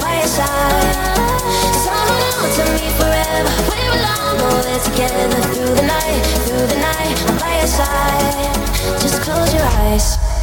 by your side to me forever We're together Through the night, through the night I'm by your side Just close your eyes.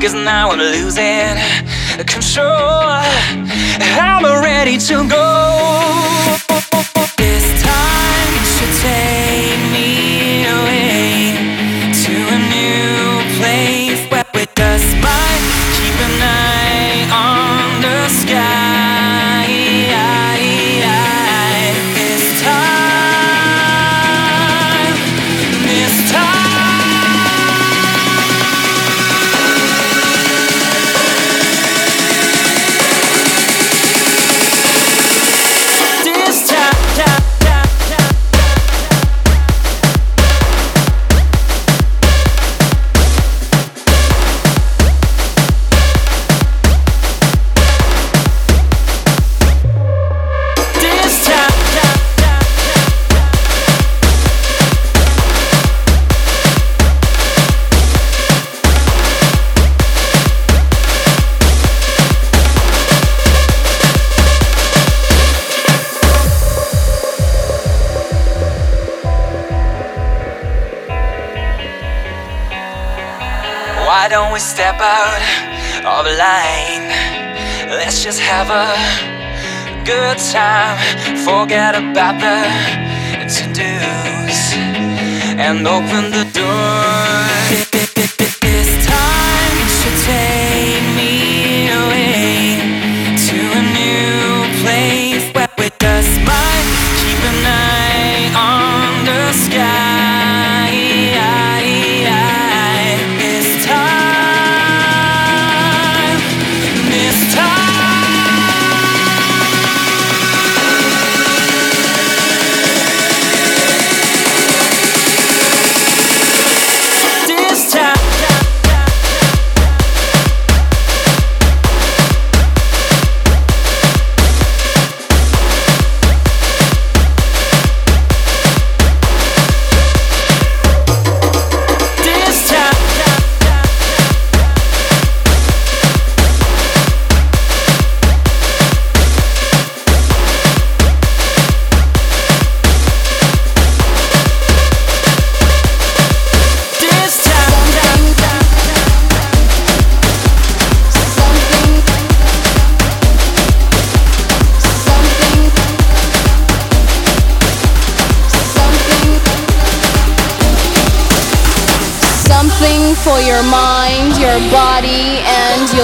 Cause now I'm losing control. I'm ready to go. forget about the to-dos and open the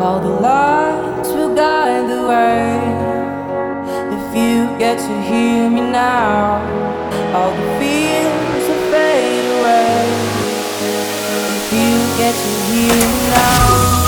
All the lights will guide the way. If you get to hear me now, all the fears will fade away. If you get to hear me now.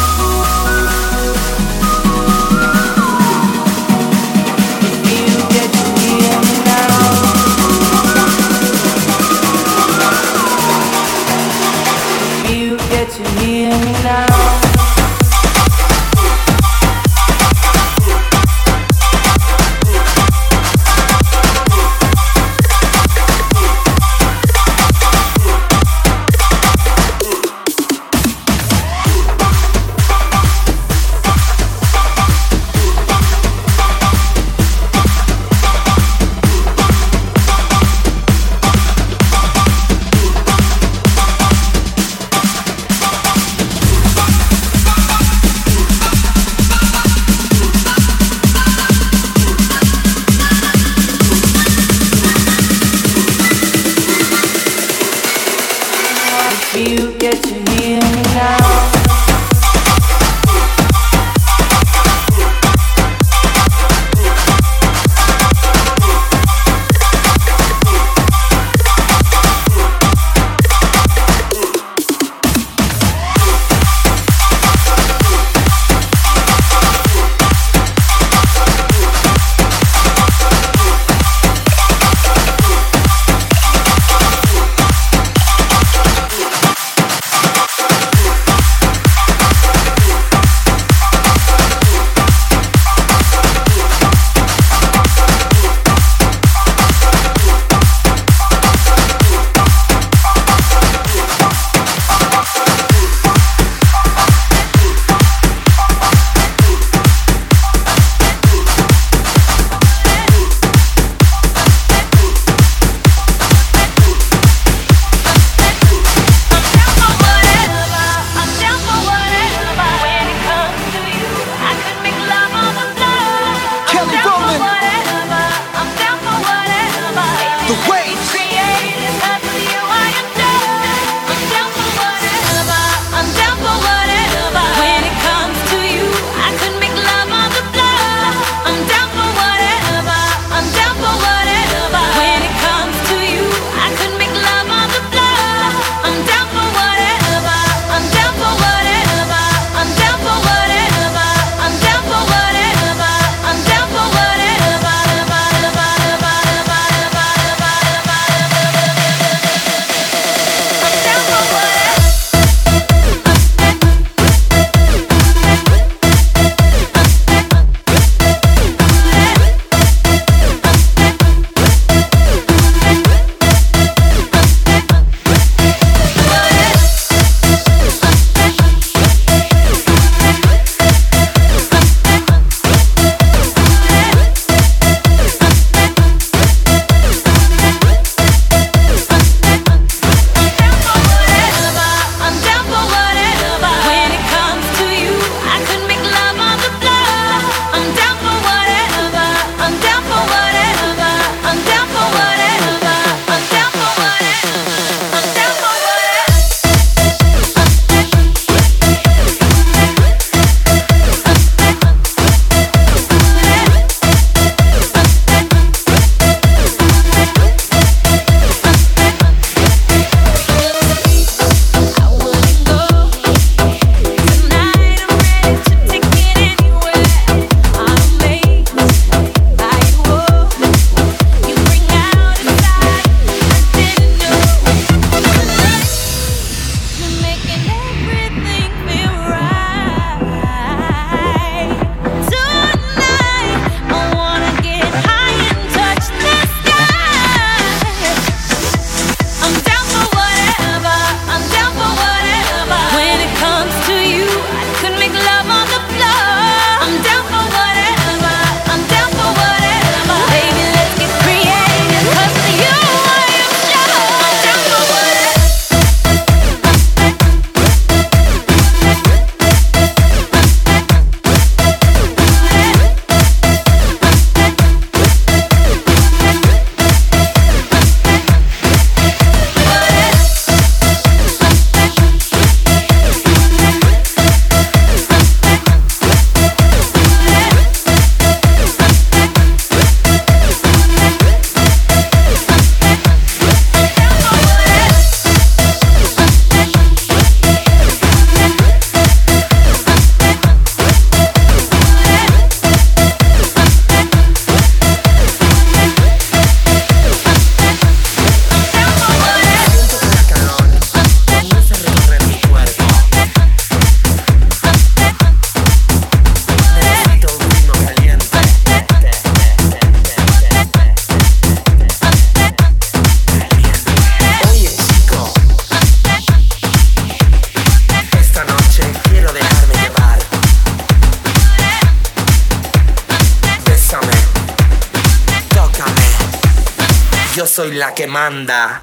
Soy la que manda.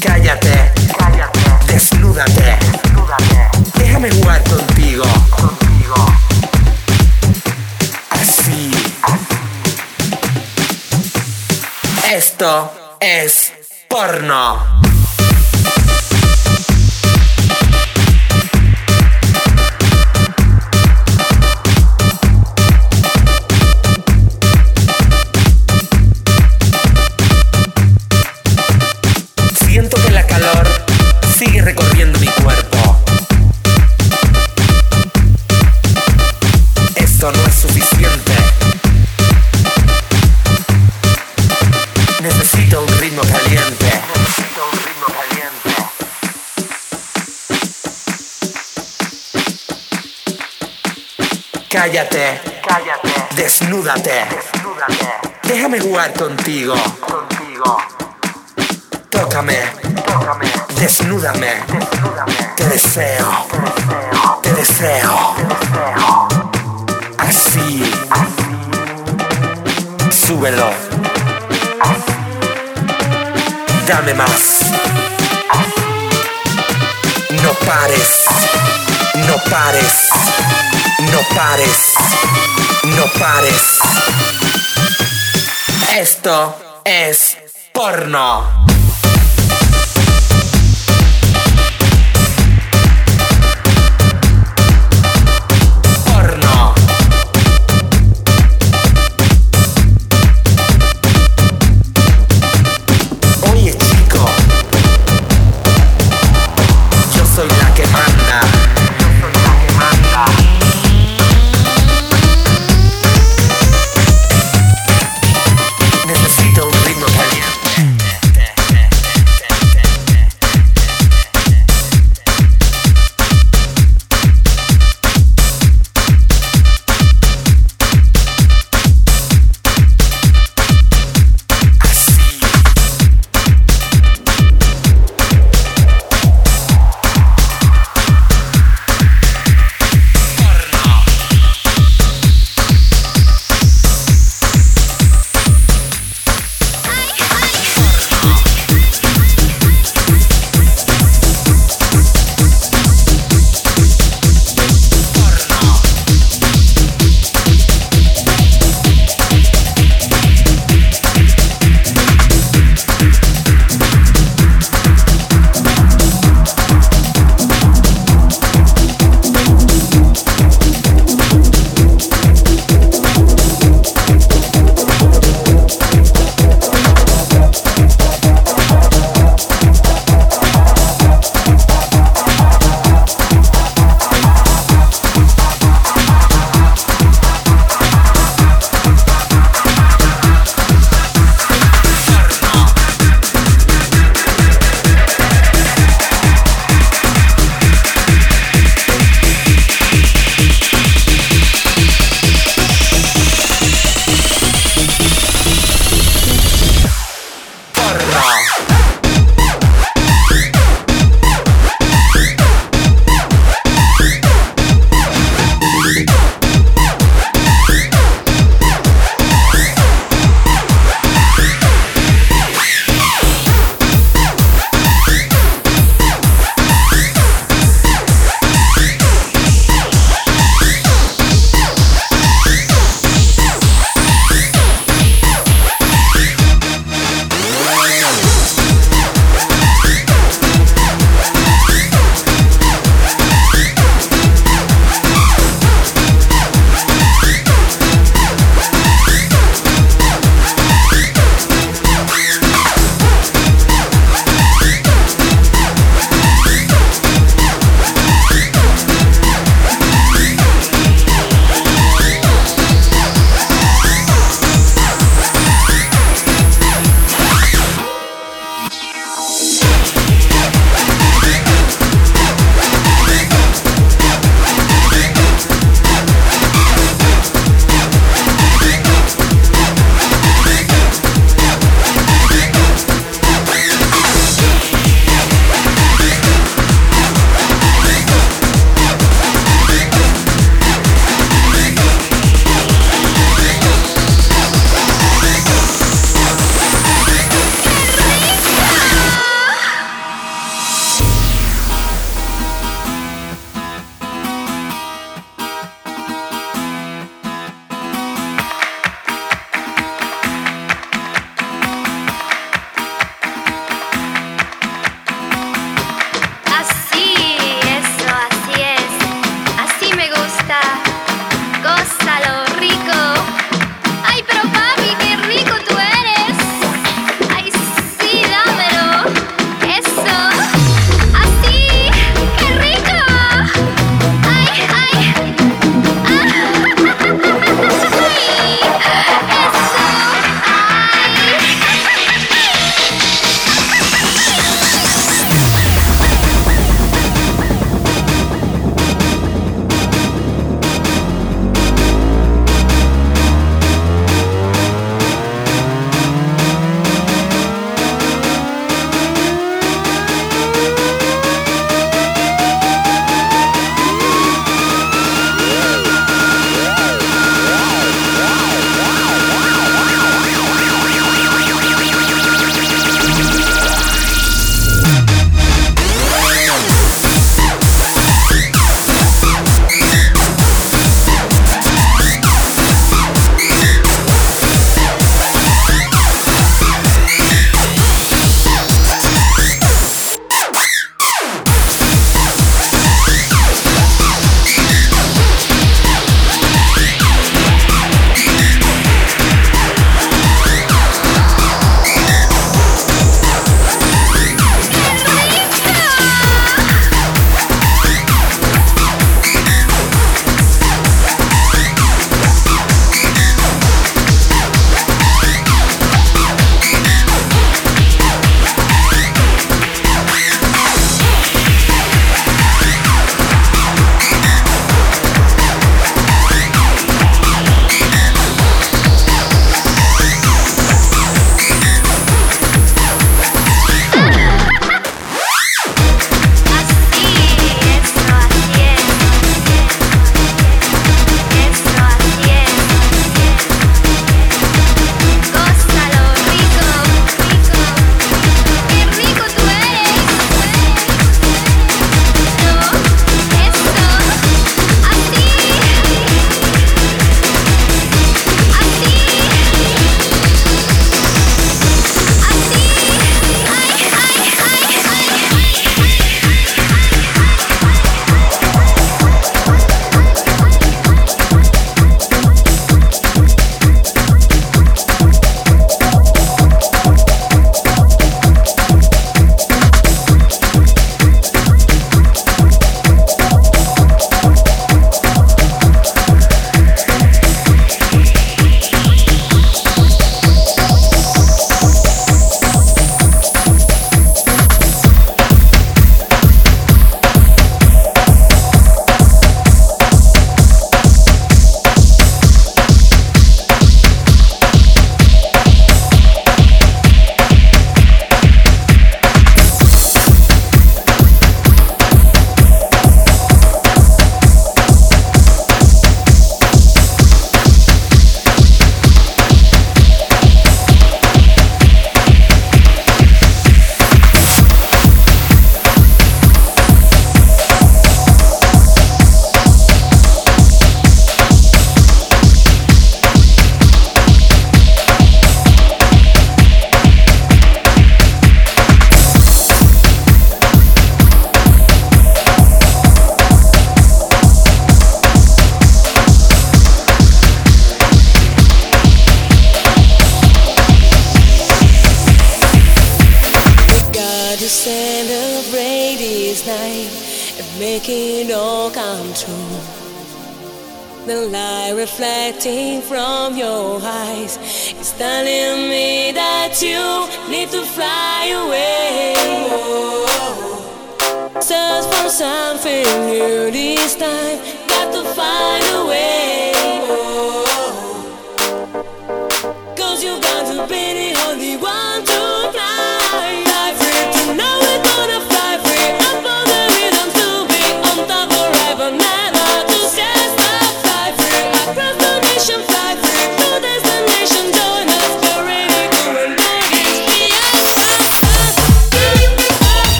Cállate, desnúdate, déjame jugar contigo. Esto es porno. Cállate. Cállate. Desnúdate. Desnúdate. Déjame jugar contigo. Contigo. Tócame. Tócame. Desnúdame. Desnúdame. Te deseo. Te deseo. Te deseo. Así. Súbelo. Dame más. No pares. No pares. No pares. No pares. Esto es porno.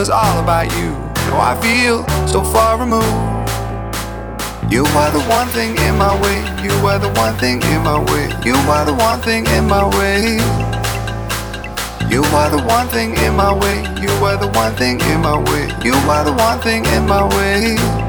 was all about you. Now I feel so far removed. You are the one thing in my way. You are the one thing in my way. You are the one thing in my way. You are the one thing in my way. You are the one thing in my way. You are the one thing in my way.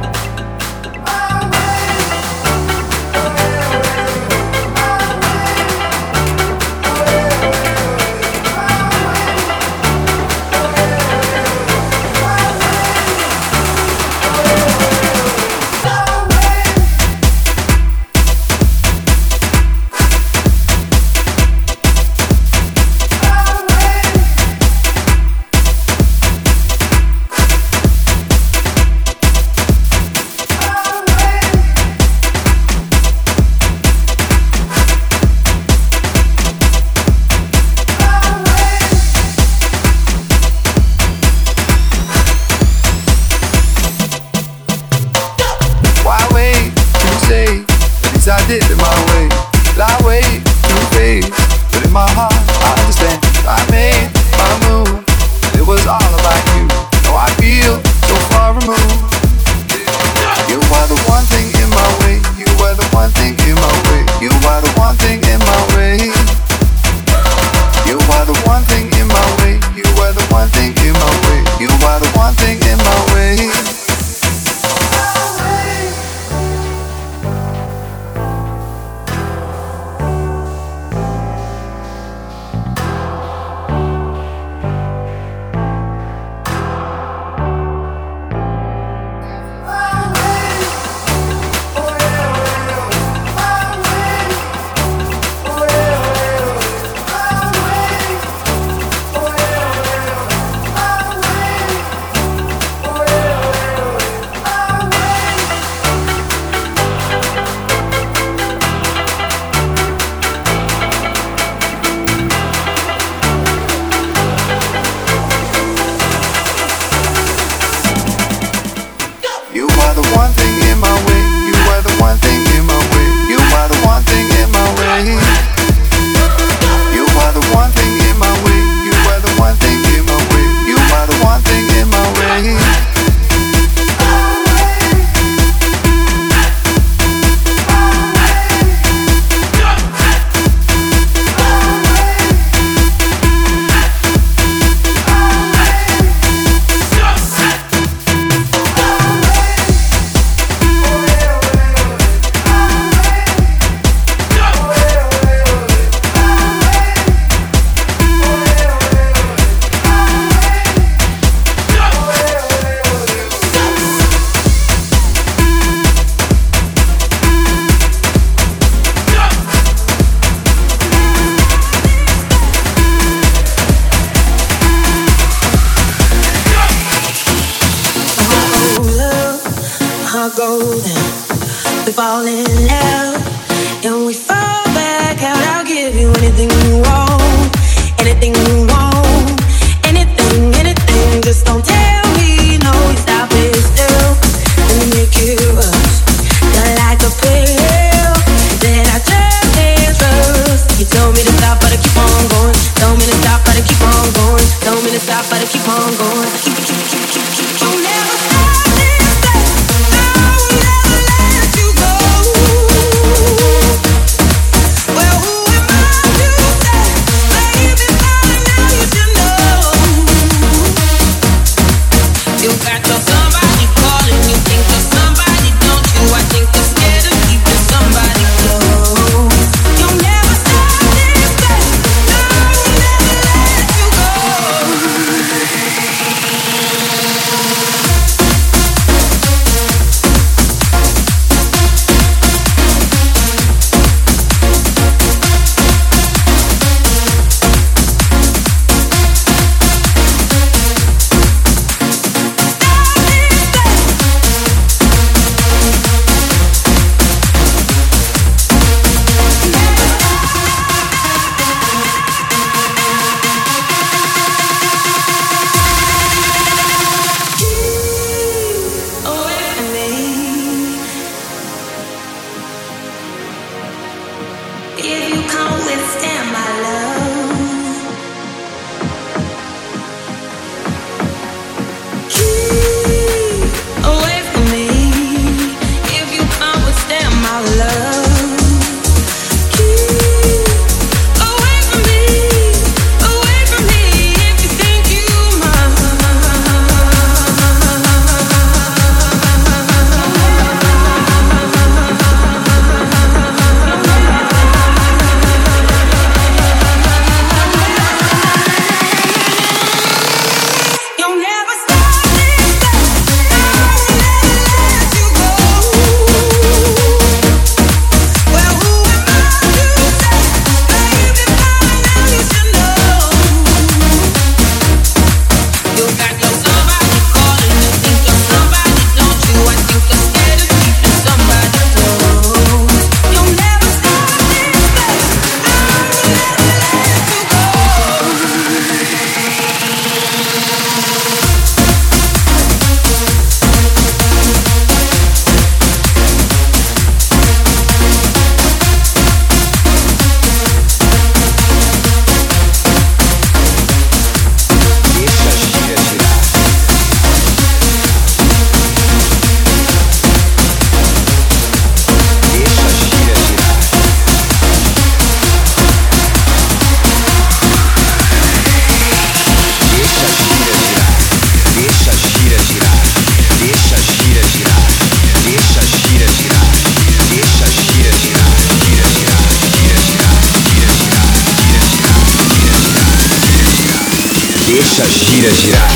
Vira girar.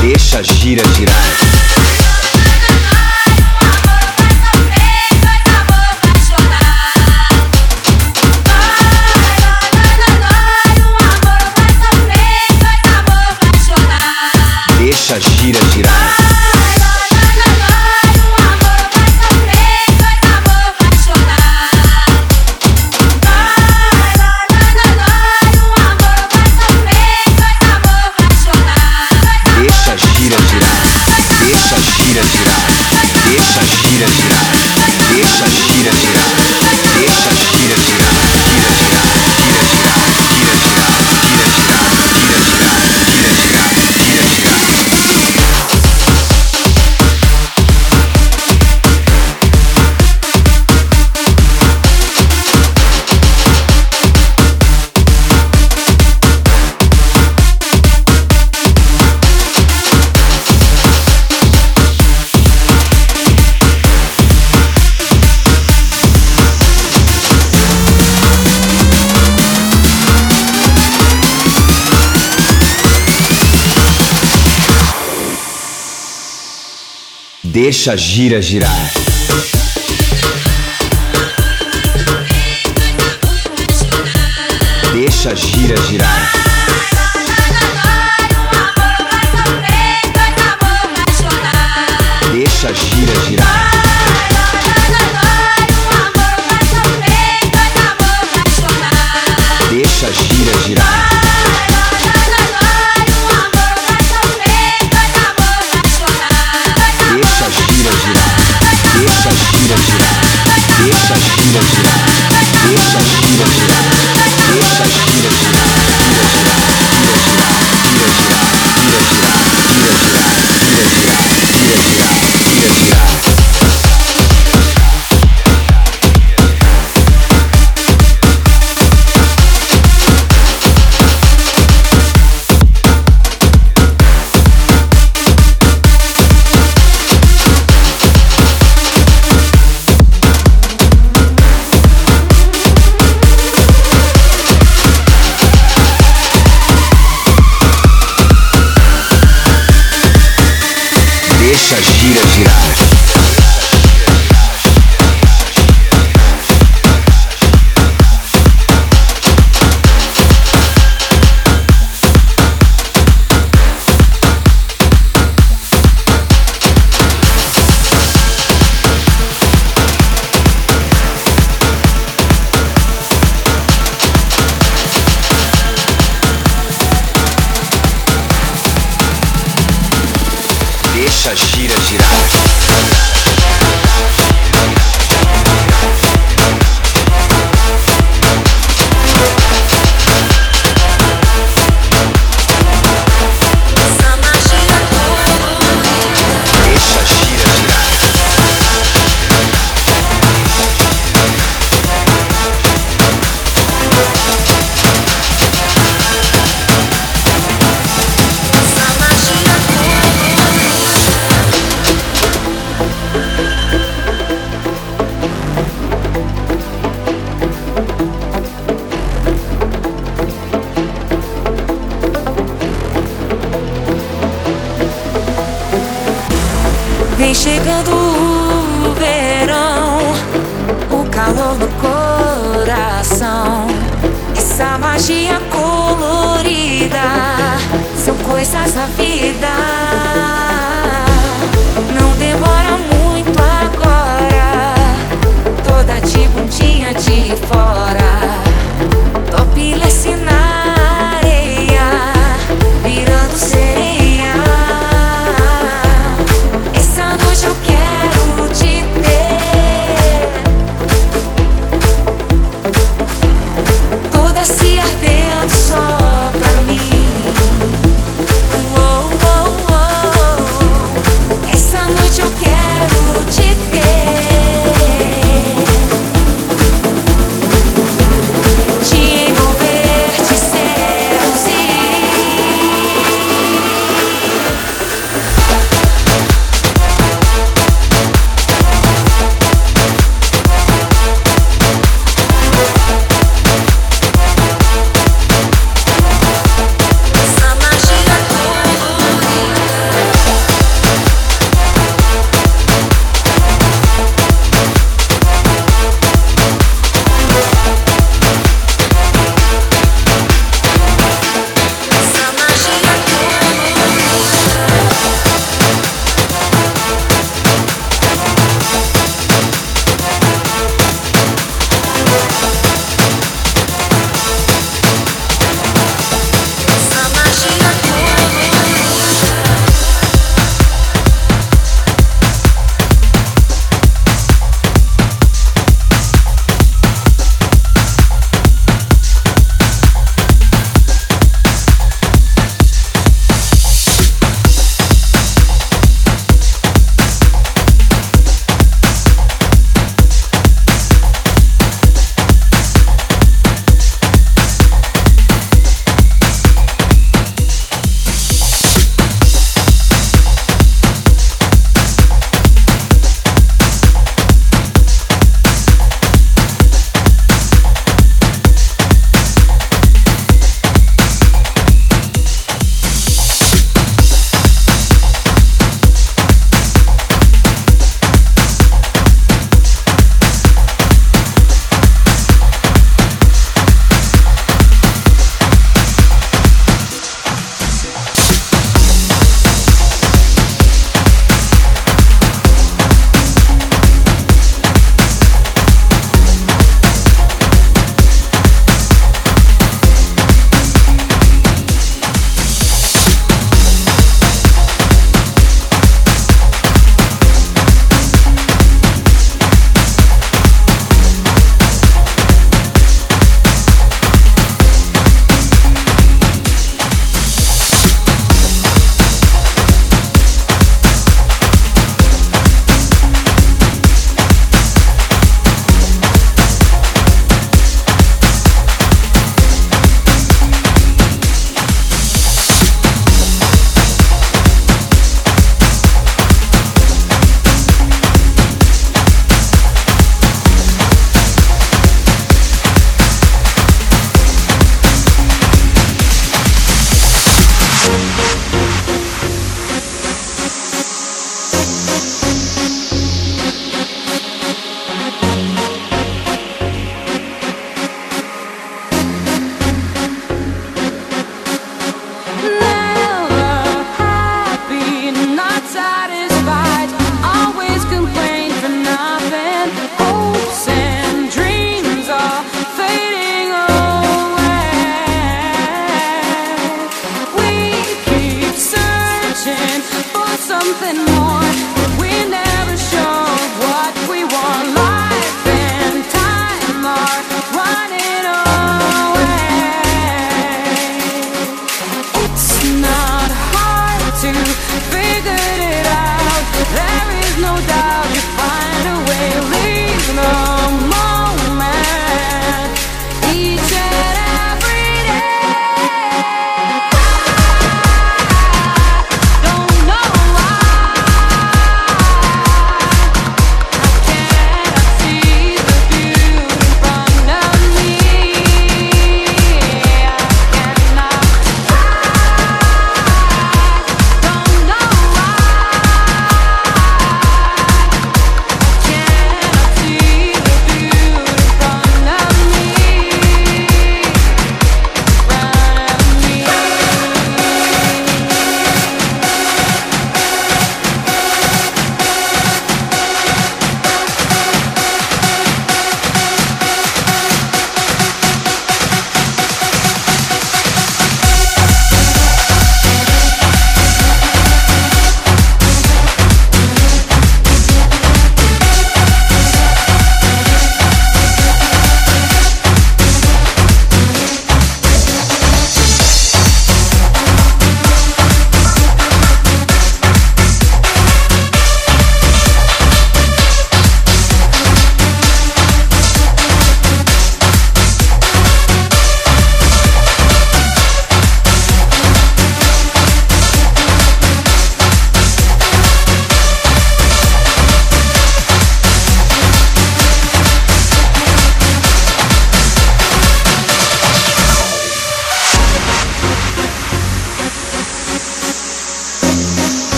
Deixa gira girar. deixa gira girar. Deixa gira girar.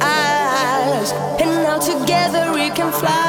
Eyes. And now together we can fly.